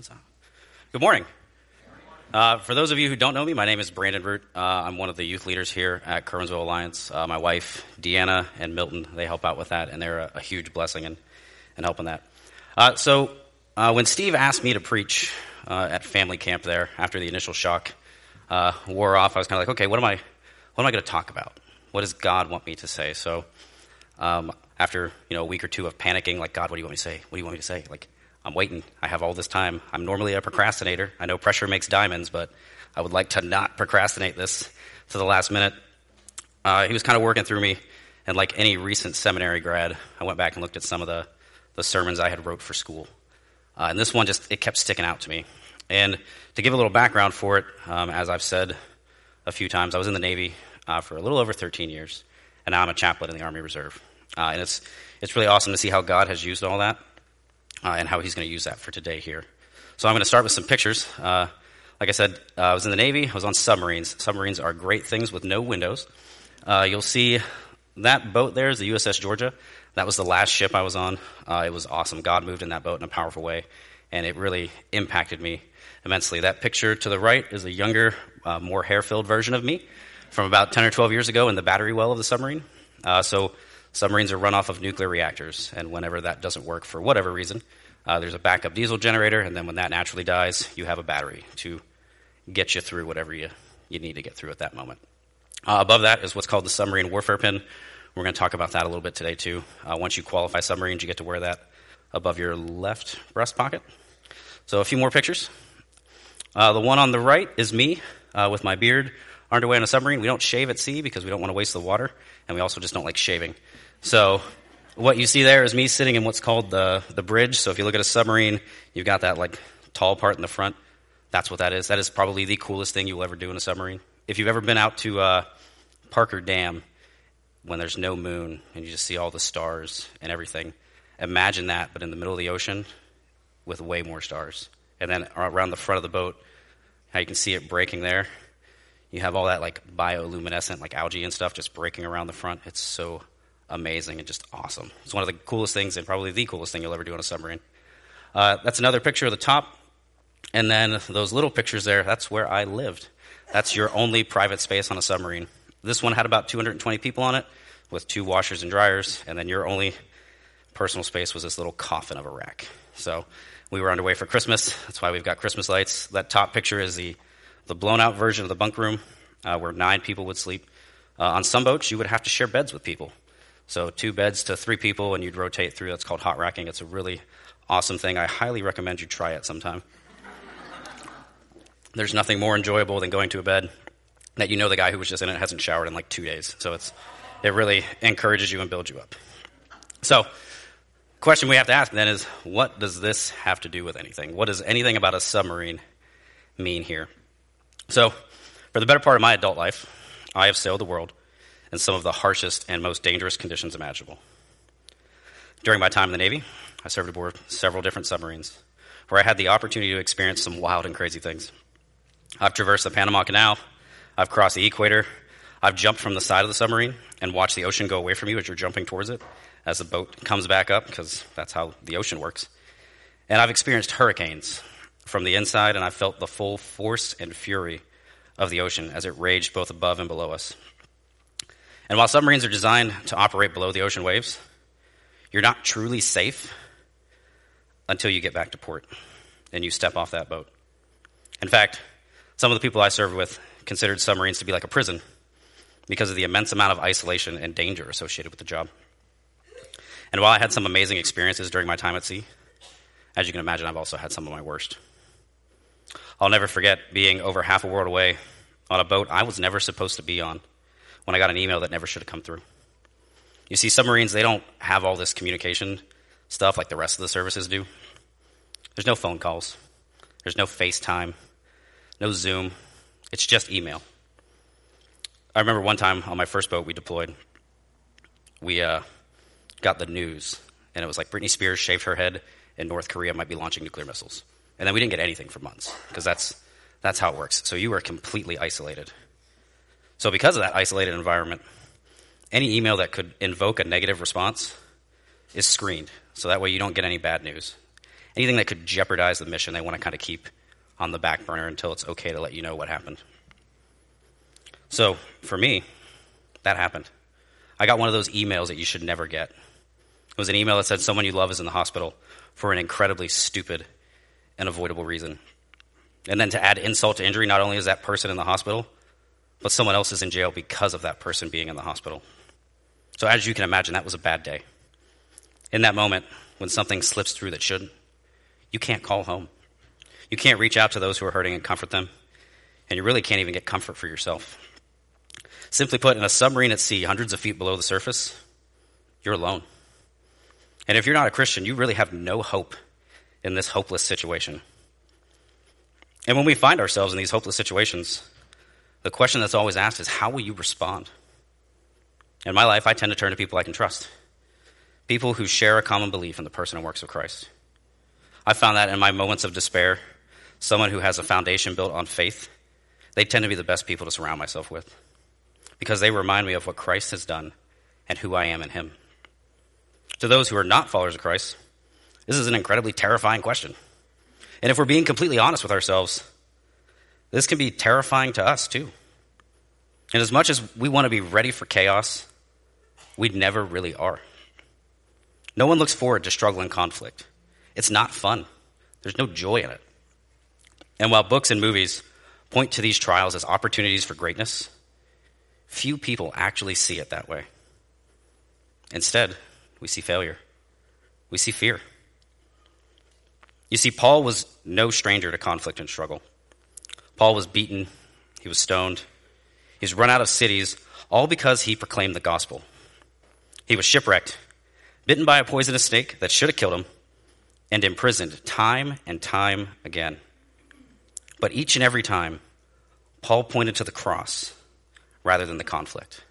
That's Good morning. Uh, for those of you who don't know me, my name is Brandon Root. Uh, I'm one of the youth leaders here at Curwensville Alliance. Uh, my wife, Deanna, and Milton, they help out with that, and they're a, a huge blessing in, in helping that. Uh, so, uh, when Steve asked me to preach uh, at family camp there after the initial shock wore off, I was kind of like, okay, what am I, what am I going to talk about? What does God want me to say? So, um, after you know a week or two of panicking, like, God, what do you want me to say? What do you want me to say? Like, I'm waiting. I have all this time. I'm normally a procrastinator. I know pressure makes diamonds, but I would like to not procrastinate this to the last minute. Uh, he was kind of working through me, and like any recent seminary grad, I went back and looked at some of the, the sermons I had wrote for school. Uh, and this one just, it kept sticking out to me. And to give a little background for it, um, as I've said a few times, I was in the Navy uh, for a little over 13 years, and now I'm a chaplain in the Army Reserve. Uh, and it's, it's really awesome to see how God has used all that uh, and how he's going to use that for today here. So I'm going to start with some pictures. Uh, like I said, uh, I was in the Navy. I was on submarines. Submarines are great things with no windows. Uh, you'll see that boat there is the USS Georgia. That was the last ship I was on. Uh, it was awesome. God moved in that boat in a powerful way, and it really impacted me immensely. That picture to the right is a younger, uh, more hair-filled version of me from about 10 or 12 years ago in the battery well of the submarine. so Submarines are run off of nuclear reactors, and whenever that doesn't work for whatever reason, uh, there's a backup diesel generator, and then when that naturally dies, you have a battery to get you through whatever you, you need to get through at that moment. Uh, above that is what's called the submarine warfare pin. We're going to talk about that a little bit today, too. Uh, once you qualify submarines, you get to wear that above your left breast pocket. So, a few more pictures. Uh, the one on the right is me uh, with my beard underway on a submarine. We don't shave at sea because we don't want to waste the water, and we also just don't like shaving. So what you see there is me sitting in what's called the, the bridge. So if you look at a submarine, you've got that like tall part in the front. That's what that is. That is probably the coolest thing you'll ever do in a submarine. If you've ever been out to uh, Parker Dam when there's no moon and you just see all the stars and everything, imagine that, but in the middle of the ocean with way more stars. And then around the front of the boat, how you can see it breaking there. You have all that like bioluminescent, like algae and stuff, just breaking around the front. It's so amazing and just awesome. It's one of the coolest things and probably the coolest thing you'll ever do on a submarine. Uh, that's another picture of the top. And then those little pictures there, that's where I lived. That's your only private space on a submarine. This one had about 220 people on it with two washers and dryers, and then your only personal space was this little coffin of a rack. So we were underway for Christmas. That's why we've got Christmas lights. That top picture is the, the blown out version of the bunk room uh, where nine people would sleep. Uh, on some boats, you would have to share beds with people. So two beds to three people, and you'd rotate through. That's called hot racking. It's a really awesome thing. I highly recommend you try it sometime. There's nothing more enjoyable than going to a bed that you know the guy who was just in it hasn't showered in like two days. So it's it really encourages you and builds you up. So, question we have to ask then is, what does this have to do with anything? What does anything about a submarine mean here? So, for the better part of my adult life, I have sailed the world in some of the harshest and most dangerous conditions imaginable. During my time in the Navy, I served aboard several different submarines where I had the opportunity to experience some wild and crazy things. I've traversed the Panama Canal, I've crossed the equator, I've jumped from the side of the submarine and watched the ocean go away from you as you're jumping towards it as the boat comes back up, because that's how the ocean works. And I've experienced hurricanes from the inside, and I've felt the full force and fury of the ocean as it raged both above and below us. And while submarines are designed to operate below the ocean waves, you're not truly safe until you get back to port and you step off that boat. In fact, some of the people I served with considered submarines to be like a prison because of the immense amount of isolation and danger associated with the job. And while I had some amazing experiences during my time at sea, as you can imagine, I've also had some of my worst. I'll never forget being over half a world away on a boat I was never supposed to be on when I got an email that never should have come through. You see, submarines, they don't have all this communication stuff like the rest of the services do. There's no phone calls, there's no FaceTime, no Zoom. It's just email. I remember one time on my first boat we deployed, we uh, got the news, and it was like Britney Spears shaved her head, and North Korea might be launching nuclear missiles. And then we didn't get anything for months because that's, that's how it works. So you were completely isolated. So, because of that isolated environment, any email that could invoke a negative response is screened. So that way you don't get any bad news. anything that could jeopardize the mission, they want to kind of keep on the back burner until it's okay to let you know what happened. So for me, that happened. I got one of those emails that you should never get. It was an email that said someone you love is in the hospital for an incredibly stupid and avoidable reason. And then to add insult to injury, not only is that person in the hospital, but someone else is in jail because of that person being in the hospital. So, as you can imagine, that was a bad day. In that moment, when something slips through that shouldn't, you can't call home. You can't reach out to those who are hurting and comfort them. And you really can't even get comfort for yourself. Simply put, in a submarine at sea, hundreds of feet below the surface, you're alone. And if you're not a Christian, you really have no hope in this hopeless situation. And when we find ourselves in these hopeless situations, the question that's always asked is how will you respond? In my life, I tend to turn to people I can trust, people who share a common belief in the person and works of Christ. I found that in my moments of despair, someone who has a foundation built on faith, they tend to be the best people to surround myself with because they remind me of what Christ has done and who I am in Him. To those who are not followers of Christ, this is an incredibly terrifying question. And if we're being completely honest with ourselves, this can be terrifying to us too. And as much as we want to be ready for chaos, we never really are. No one looks forward to struggle and conflict. It's not fun, there's no joy in it. And while books and movies point to these trials as opportunities for greatness, few people actually see it that way. Instead, we see failure, we see fear. You see, Paul was no stranger to conflict and struggle. Paul was beaten, he was stoned, he was run out of cities, all because he proclaimed the gospel. He was shipwrecked, bitten by a poisonous snake that should have killed him, and imprisoned time and time again. But each and every time, Paul pointed to the cross rather than the conflict.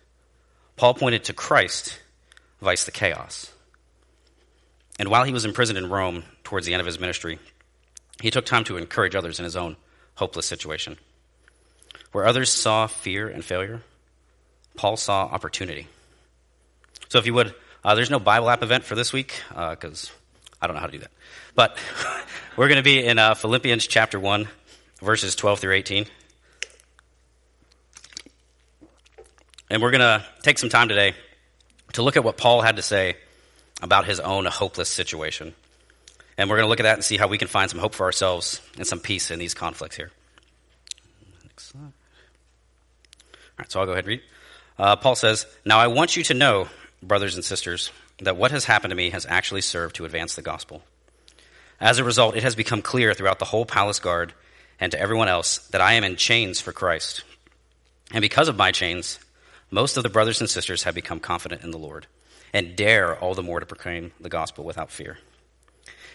Paul pointed to Christ, vice the chaos. And while he was imprisoned in Rome towards the end of his ministry, he took time to encourage others in his own hopeless situation. Where others saw fear and failure, Paul saw opportunity. So, if you would, uh, there's no Bible app event for this week because uh, I don't know how to do that. But we're going to be in uh, Philippians chapter 1, verses 12 through 18. And we're going to take some time today to look at what Paul had to say about his own hopeless situation. And we're going to look at that and see how we can find some hope for ourselves and some peace in these conflicts here. All right, so I'll go ahead and read. Uh, Paul says, Now I want you to know, brothers and sisters, that what has happened to me has actually served to advance the gospel. As a result, it has become clear throughout the whole palace guard and to everyone else that I am in chains for Christ. And because of my chains, most of the brothers and sisters have become confident in the Lord and dare all the more to proclaim the gospel without fear.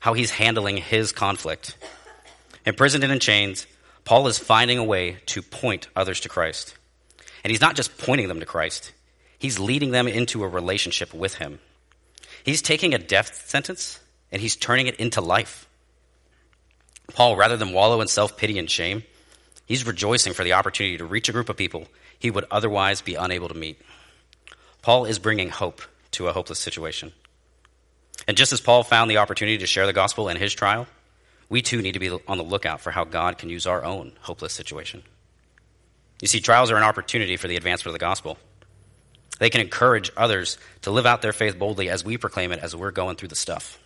how he's handling his conflict. Imprisoned and in chains, Paul is finding a way to point others to Christ. And he's not just pointing them to Christ, he's leading them into a relationship with him. He's taking a death sentence and he's turning it into life. Paul, rather than wallow in self pity and shame, he's rejoicing for the opportunity to reach a group of people he would otherwise be unable to meet. Paul is bringing hope to a hopeless situation. And just as Paul found the opportunity to share the gospel in his trial, we too need to be on the lookout for how God can use our own hopeless situation. You see, trials are an opportunity for the advancement of the gospel. They can encourage others to live out their faith boldly as we proclaim it as we're going through the stuff.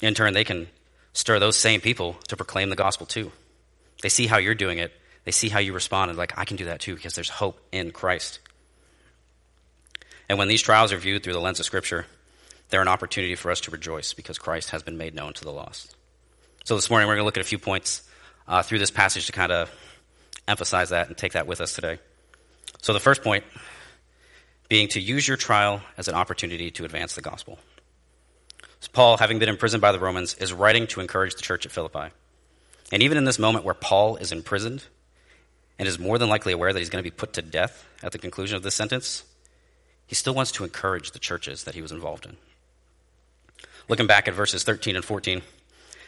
In turn, they can stir those same people to proclaim the gospel too. They see how you're doing it, they see how you respond, and like, I can do that too because there's hope in Christ. And when these trials are viewed through the lens of Scripture, they're an opportunity for us to rejoice because Christ has been made known to the lost. So this morning we're going to look at a few points uh, through this passage to kind of emphasize that and take that with us today. So the first point being to use your trial as an opportunity to advance the gospel. So Paul, having been imprisoned by the Romans, is writing to encourage the church at Philippi. And even in this moment where Paul is imprisoned and is more than likely aware that he's going to be put to death at the conclusion of this sentence, he still wants to encourage the churches that he was involved in. Looking back at verses 13 and 14,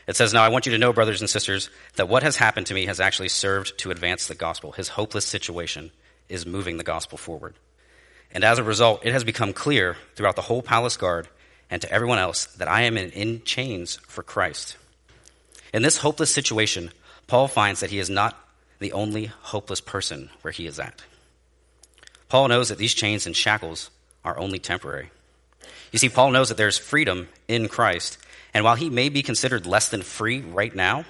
it says, Now I want you to know, brothers and sisters, that what has happened to me has actually served to advance the gospel. His hopeless situation is moving the gospel forward. And as a result, it has become clear throughout the whole palace guard and to everyone else that I am in, in chains for Christ. In this hopeless situation, Paul finds that he is not the only hopeless person where he is at. Paul knows that these chains and shackles are only temporary. You see, Paul knows that there's freedom in Christ, and while he may be considered less than free right now,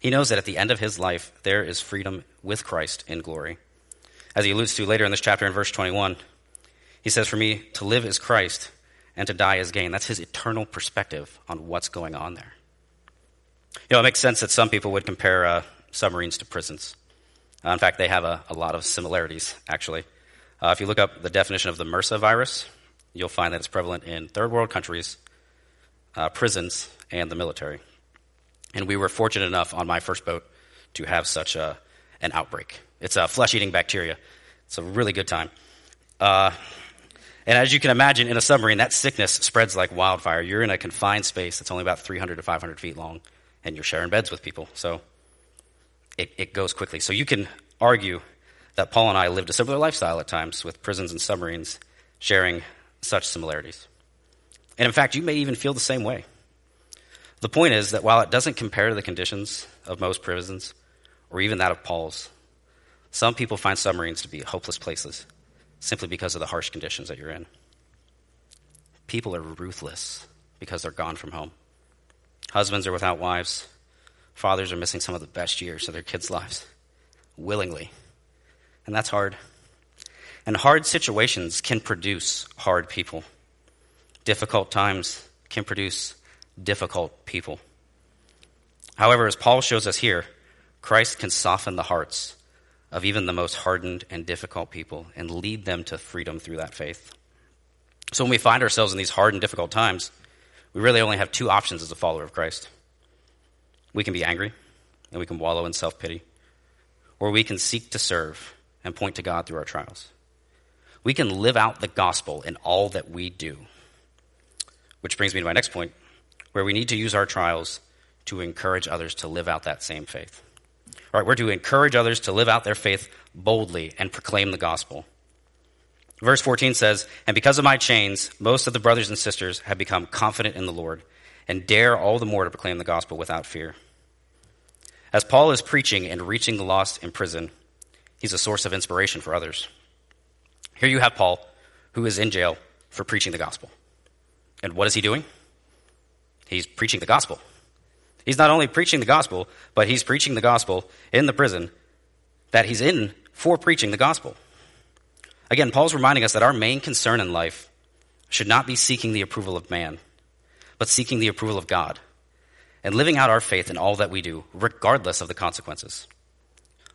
he knows that at the end of his life, there is freedom with Christ in glory. As he alludes to later in this chapter in verse 21, he says, For me, to live is Christ, and to die is gain. That's his eternal perspective on what's going on there. You know, it makes sense that some people would compare uh, submarines to prisons. Uh, in fact, they have a, a, lot of similarities, actually. Uh, if you look up the definition of the MRSA virus, you'll find that it's prevalent in third world countries, uh, prisons, and the military. And we were fortunate enough on my first boat to have such a, an outbreak. It's a flesh eating bacteria. It's a really good time. Uh, and as you can imagine, in a submarine, that sickness spreads like wildfire. You're in a confined space that's only about 300 to 500 feet long, and you're sharing beds with people. So it, it goes quickly. So you can argue that Paul and I lived a similar lifestyle at times with prisons and submarines sharing such similarities. And in fact, you may even feel the same way. The point is that while it doesn't compare to the conditions of most prisons, or even that of Paul's, some people find submarines to be hopeless places simply because of the harsh conditions that you're in. People are ruthless because they're gone from home. Husbands are without wives. Fathers are missing some of the best years of their kids' lives willingly. And that's hard. And hard situations can produce hard people. Difficult times can produce difficult people. However, as Paul shows us here, Christ can soften the hearts of even the most hardened and difficult people and lead them to freedom through that faith. So when we find ourselves in these hard and difficult times, we really only have two options as a follower of Christ. We can be angry and we can wallow in self pity, or we can seek to serve and point to God through our trials. We can live out the gospel in all that we do. Which brings me to my next point, where we need to use our trials to encourage others to live out that same faith. All right, we're to encourage others to live out their faith boldly and proclaim the gospel. Verse 14 says, And because of my chains, most of the brothers and sisters have become confident in the Lord and dare all the more to proclaim the gospel without fear. As Paul is preaching and reaching the lost in prison, he's a source of inspiration for others. Here you have Paul, who is in jail for preaching the gospel. And what is he doing? He's preaching the gospel. He's not only preaching the gospel, but he's preaching the gospel in the prison that he's in for preaching the gospel. Again, Paul's reminding us that our main concern in life should not be seeking the approval of man, but seeking the approval of God and living out our faith in all that we do, regardless of the consequences.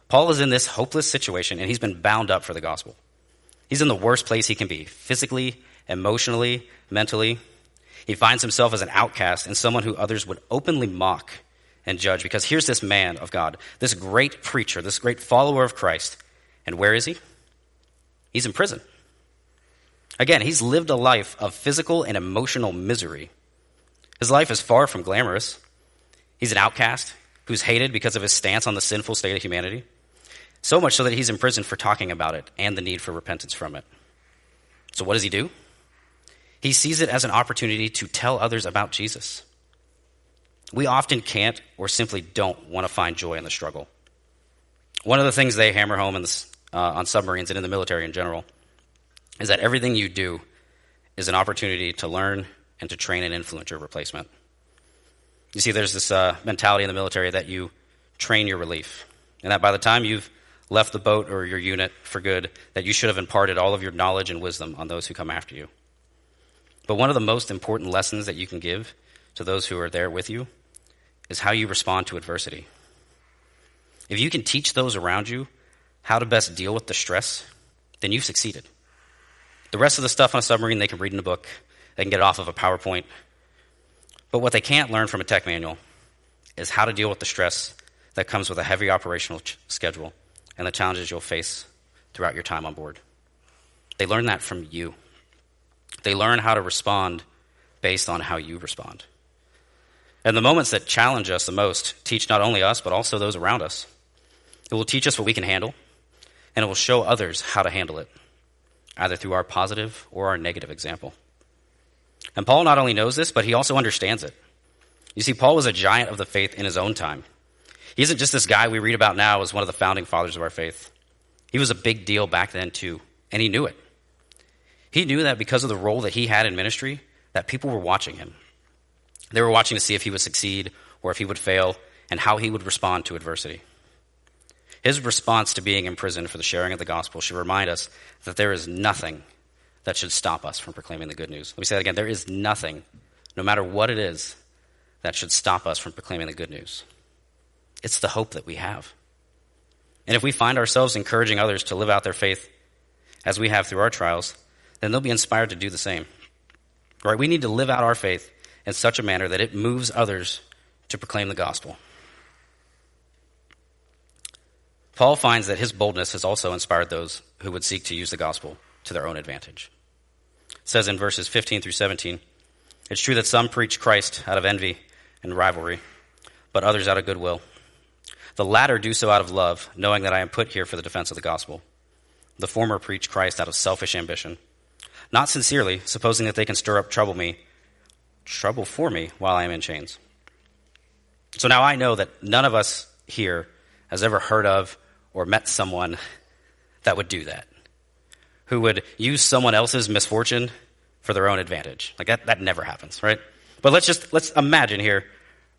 Paul is in this hopeless situation and he's been bound up for the gospel. He's in the worst place he can be physically, emotionally, mentally. He finds himself as an outcast and someone who others would openly mock and judge because here's this man of God, this great preacher, this great follower of Christ. And where is he? He's in prison. Again, he's lived a life of physical and emotional misery. His life is far from glamorous. He's an outcast who's hated because of his stance on the sinful state of humanity. So much so that he's in prison for talking about it and the need for repentance from it. So, what does he do? He sees it as an opportunity to tell others about Jesus. We often can't or simply don't want to find joy in the struggle. One of the things they hammer home uh, on submarines and in the military in general is that everything you do is an opportunity to learn and to train and influence your replacement. You see, there's this uh, mentality in the military that you train your relief, and that by the time you've left the boat or your unit for good, that you should have imparted all of your knowledge and wisdom on those who come after you. But one of the most important lessons that you can give to those who are there with you is how you respond to adversity. If you can teach those around you how to best deal with the stress, then you've succeeded. The rest of the stuff on a submarine they can read in a book, they can get it off of a PowerPoint, But what they can't learn from a tech manual is how to deal with the stress that comes with a heavy operational ch- schedule and the challenges you'll face throughout your time on board. They learn that from you. They learn how to respond based on how you respond. And the moments that challenge us the most teach not only us, but also those around us. It will teach us what we can handle, and it will show others how to handle it, either through our positive or our negative example. And Paul not only knows this, but he also understands it. You see, Paul was a giant of the faith in his own time. He isn't just this guy we read about now as one of the founding fathers of our faith. He was a big deal back then, too, and he knew it. He knew that because of the role that he had in ministry, that people were watching him. They were watching to see if he would succeed or if he would fail and how he would respond to adversity. His response to being imprisoned for the sharing of the gospel should remind us that there is nothing that should stop us from proclaiming the good news. Let me say that again. There is nothing, no matter what it is, that should stop us from proclaiming the good news. It's the hope that we have. And if we find ourselves encouraging others to live out their faith as we have through our trials, then they'll be inspired to do the same. Right? We need to live out our faith in such a manner that it moves others to proclaim the gospel. Paul finds that his boldness has also inspired those who would seek to use the gospel to their own advantage. It says in verses 15 through 17, it's true that some preach Christ out of envy and rivalry, but others out of goodwill. The latter do so out of love, knowing that I am put here for the defense of the gospel. The former preach Christ out of selfish ambition, not sincerely, supposing that they can stir up trouble me, trouble for me while I am in chains. So now I know that none of us here has ever heard of or met someone that would do that, who would use someone else's misfortune for their own advantage. Like that, that never happens, right? But let's just let's imagine here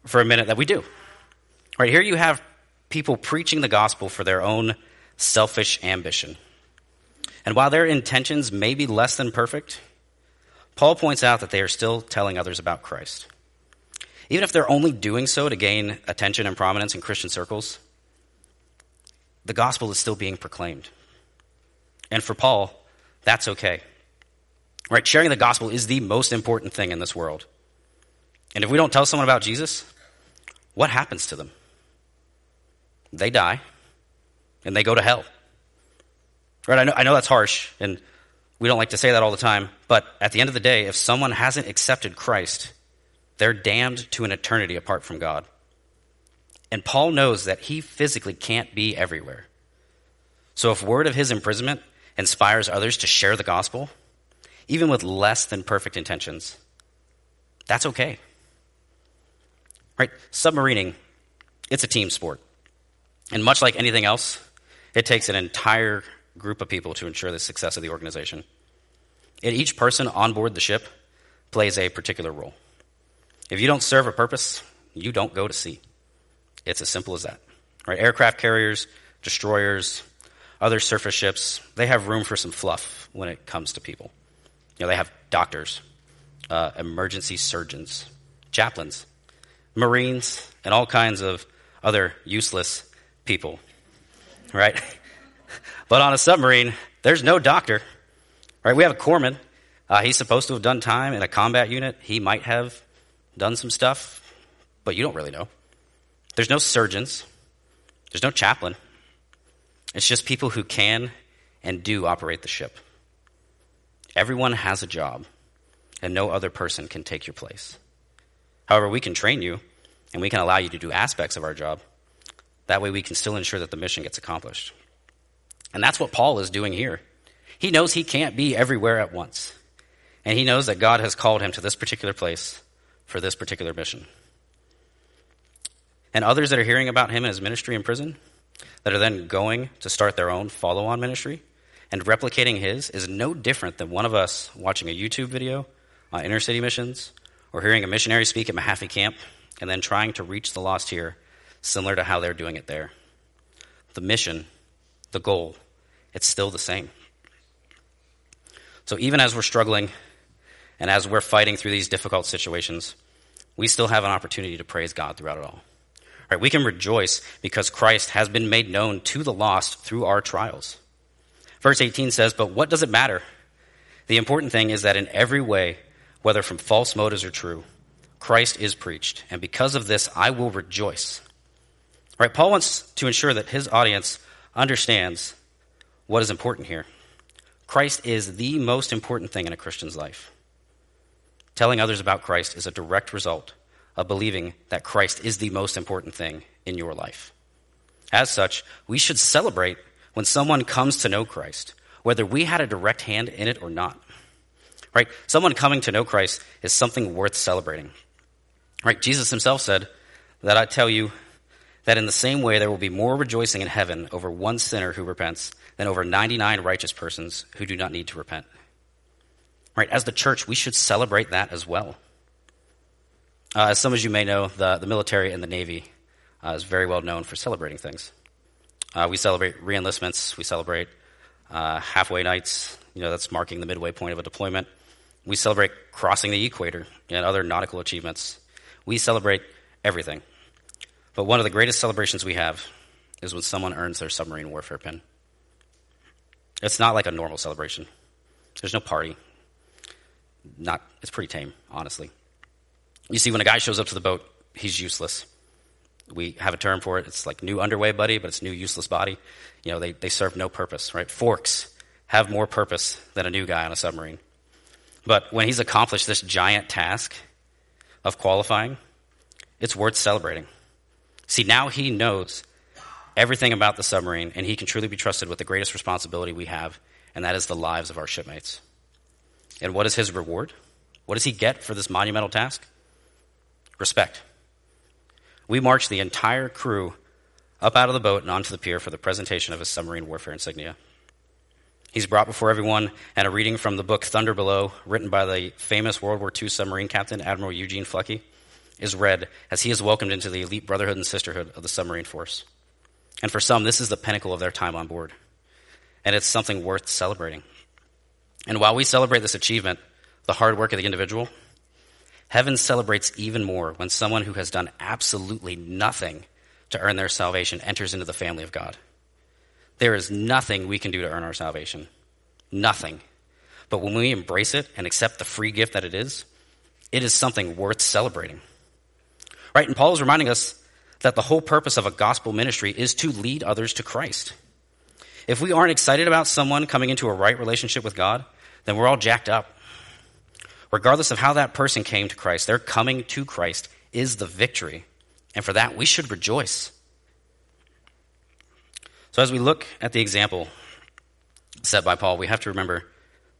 for a minute that we do. Right here you have people preaching the gospel for their own selfish ambition. And while their intentions may be less than perfect, Paul points out that they are still telling others about Christ. Even if they're only doing so to gain attention and prominence in Christian circles, the gospel is still being proclaimed. And for Paul, that's okay. Right? Sharing the gospel is the most important thing in this world. And if we don't tell someone about Jesus, what happens to them? They die and they go to hell. Right? I know, I know that's harsh, and we don't like to say that all the time, but at the end of the day, if someone hasn't accepted Christ, they're damned to an eternity apart from God. And Paul knows that he physically can't be everywhere. So if word of his imprisonment inspires others to share the gospel, even with less than perfect intentions, that's okay. Right? Submarining, it's a team sport. And much like anything else, it takes an entire group of people to ensure the success of the organization. And each person on board the ship plays a particular role. If you don't serve a purpose, you don't go to sea. It's as simple as that. Right? Aircraft carriers, destroyers, other surface ships, they have room for some fluff when it comes to people. You know, they have doctors, uh, emergency surgeons, chaplains, marines, and all kinds of other useless people. Right? but on a submarine, there's no doctor. Right? We have a corpsman. Uh, he's supposed to have done time in a combat unit. He might have done some stuff, but you don't really know. There's no surgeons, there's no chaplain. It's just people who can and do operate the ship. Everyone has a job, and no other person can take your place. However, we can train you, and we can allow you to do aspects of our job. That way, we can still ensure that the mission gets accomplished. And that's what Paul is doing here. He knows he can't be everywhere at once. And he knows that God has called him to this particular place for this particular mission and others that are hearing about him and his ministry in prison, that are then going to start their own follow on ministry and replicating his, is no different than one of us watching a YouTube video on inner city missions or hearing a missionary speak at Mahaffey Camp and then trying to reach the lost here, similar to how they're doing it there. The mission, the goal, it's still the same. So even as we're struggling and as we're fighting through these difficult situations, we still have an opportunity to praise God throughout it all. Right? We can rejoice because Christ has been made known to the lost through our trials. Verse 18 says, But what does it matter? The important thing is that in every way, whether from false motives or true, Christ is preached, and because of this, I will rejoice. Right? Paul wants to ensure that his audience understands what is important here. Christ is the most important thing in a Christian's life. Telling others about Christ is a direct result of believing that Christ is the most important thing in your life. As such, we should celebrate when someone comes to know Christ, whether we had a direct hand in it or not. Right? Someone coming to know Christ is something worth celebrating. Right? Jesus himself said that I tell you that in the same way there will be more rejoicing in heaven over one sinner who repents than over 99 righteous persons who do not need to repent. Right? As the church, we should celebrate that as well. Uh, as some of you may know, the, the military and the Navy uh, is very well known for celebrating things. Uh, we celebrate reenlistments, we celebrate uh, halfway nights, you know, that's marking the midway point of a deployment. We celebrate crossing the equator and other nautical achievements. We celebrate everything. But one of the greatest celebrations we have is when someone earns their submarine warfare pin. It's not like a normal celebration. There's no party. Not it's pretty tame, honestly. You see, when a guy shows up to the boat, he's useless. We have a term for it. It's like new underway buddy, but it's new useless body. You know, they, they serve no purpose, right? Forks have more purpose than a new guy on a submarine. But when he's accomplished this giant task of qualifying, it's worth celebrating. See, now he knows everything about the submarine, and he can truly be trusted with the greatest responsibility we have, and that is the lives of our shipmates. And what is his reward? What does he get for this monumental task? Respect. We march the entire crew up out of the boat and onto the pier for the presentation of his submarine warfare insignia. He's brought before everyone, and a reading from the book Thunder Below, written by the famous World War II submarine captain, Admiral Eugene Fluckey, is read as he is welcomed into the elite brotherhood and sisterhood of the submarine force. And for some, this is the pinnacle of their time on board. And it's something worth celebrating. And while we celebrate this achievement, the hard work of the individual, heaven celebrates even more when someone who has done absolutely nothing to earn their salvation enters into the family of God. There is nothing we can do to earn our salvation. Nothing. But when we embrace it and accept the free gift that it is, it is something worth celebrating. Right? And Paul is reminding us that the whole purpose of a gospel ministry is to lead others to Christ. If we aren't excited about someone coming into a right relationship with God, then we're all jacked up. Regardless of how that person came to Christ, their coming to Christ is the victory. And for that, we should rejoice. So, as we look at the example set by Paul, we have to remember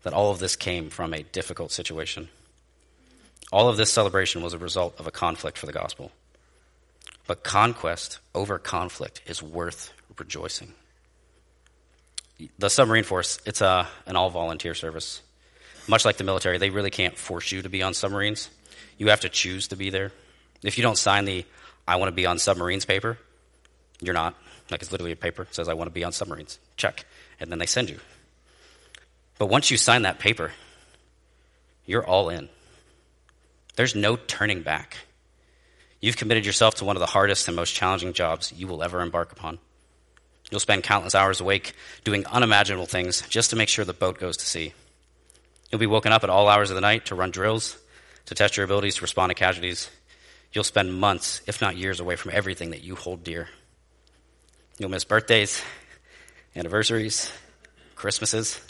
that all of this came from a difficult situation. All of this celebration was a result of a conflict for the gospel. But conquest over conflict is worth rejoicing. The submarine force, it's a, an all volunteer service. Much like the military, they really can't force you to be on submarines. You have to choose to be there. If you don't sign the I want to be on submarines paper, you're not. Like it's literally a paper that says, I want to be on submarines. Check. And then they send you. But once you sign that paper, you're all in. There's no turning back. You've committed yourself to one of the hardest and most challenging jobs you will ever embark upon. You'll spend countless hours awake doing unimaginable things just to make sure the boat goes to sea. You'll be woken up at all hours of the night to run drills, to test your abilities to respond to casualties. You'll spend months, if not years, away from everything that you hold dear. You'll miss birthdays, anniversaries, Christmases,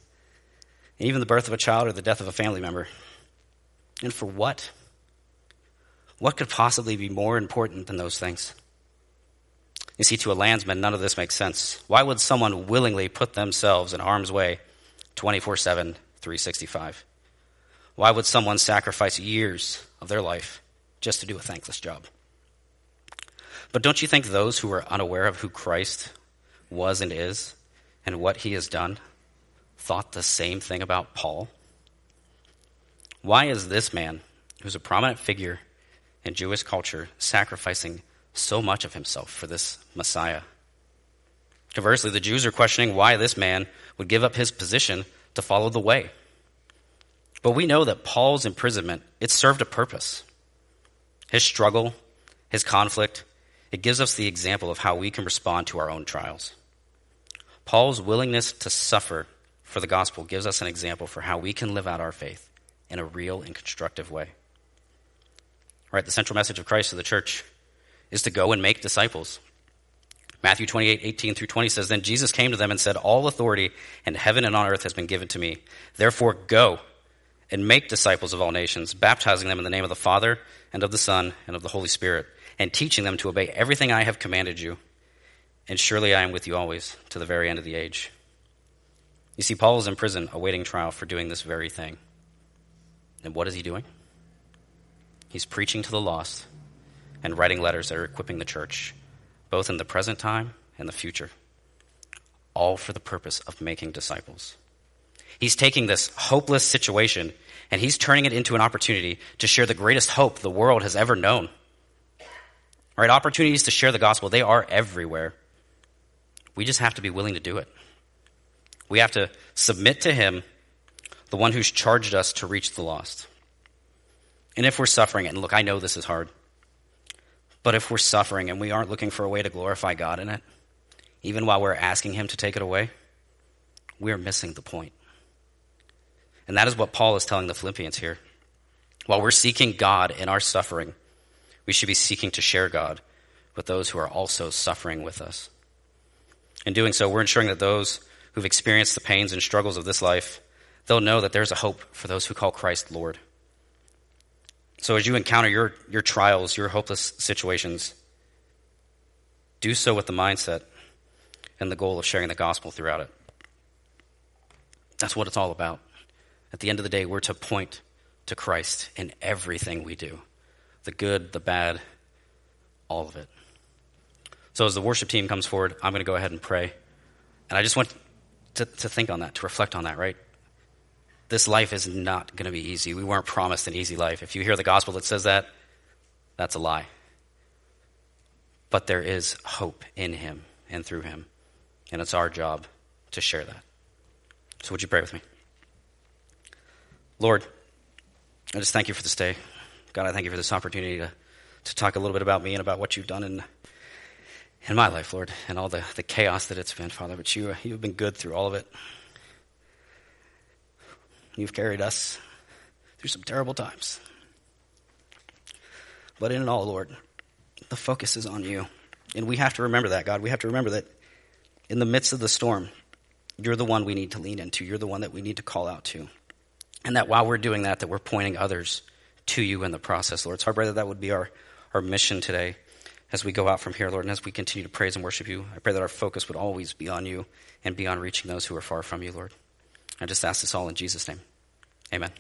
and even the birth of a child or the death of a family member. And for what? What could possibly be more important than those things? You see, to a landsman, none of this makes sense. Why would someone willingly put themselves in harm's way 24 7, 365? Why would someone sacrifice years of their life just to do a thankless job? But don't you think those who are unaware of who Christ was and is and what he has done thought the same thing about Paul? Why is this man, who's a prominent figure in Jewish culture, sacrificing so much of himself for this Messiah? Conversely, the Jews are questioning why this man would give up his position to follow the way. But we know that Paul's imprisonment, it served a purpose. His struggle, his conflict, it gives us the example of how we can respond to our own trials. Paul's willingness to suffer for the gospel gives us an example for how we can live out our faith in a real and constructive way. Right? The central message of Christ to the church is to go and make disciples. Matthew 28, 18 through 20 says, Then Jesus came to them and said, All authority in heaven and on earth has been given to me. Therefore, go and make disciples of all nations, baptizing them in the name of the Father and of the Son and of the Holy Spirit, and teaching them to obey everything I have commanded you. And surely I am with you always to the very end of the age. You see, Paul is in prison awaiting trial for doing this very thing. And what is he doing? He's preaching to the lost and writing letters that are equipping the church, both in the present time and the future, all for the purpose of making disciples. He's taking this hopeless situation and he's turning it into an opportunity to share the greatest hope the world has ever known. Right? Opportunities to share the gospel, they are everywhere. We just have to be willing to do it. We have to submit to him, the one who's charged us to reach the lost. And if we're suffering, and look, I know this is hard, but if we're suffering and we aren't looking for a way to glorify God in it, even while we're asking Him to take it away, we are missing the point. And that is what Paul is telling the Philippians here. While we're seeking God in our suffering, we should be seeking to share God with those who are also suffering with us. In doing so, we're ensuring that those who've experienced the pains and struggles of this life, they'll know that there's a hope for those who call Christ Lord. So as you encounter your, your trials, your hopeless situations, do so with the mindset and the goal of sharing the gospel throughout it. That's what it's all about. At the end of the day, we're to point to Christ in everything we do the good, the bad, all of it. So as the worship team comes forward, I'm going to go ahead and pray. And I just want to, to think on that, to reflect on that, right? This life is not going to be easy. We weren't promised an easy life. If you hear the gospel that says that, that's a lie. But there is hope in him and through him. And it's our job to share that. So, would you pray with me? Lord, I just thank you for this day. God, I thank you for this opportunity to, to talk a little bit about me and about what you've done in, in my life, Lord, and all the, the chaos that it's been, Father. But you, you've been good through all of it. You've carried us through some terrible times. But in it all, Lord, the focus is on you. And we have to remember that, God. We have to remember that in the midst of the storm, you're the one we need to lean into. You're the one that we need to call out to. And that while we're doing that, that we're pointing others to you in the process, Lord. So I pray that that would be our, our mission today as we go out from here, Lord, and as we continue to praise and worship you. I pray that our focus would always be on you and be on reaching those who are far from you, Lord. I just ask this all in Jesus' name. Amen.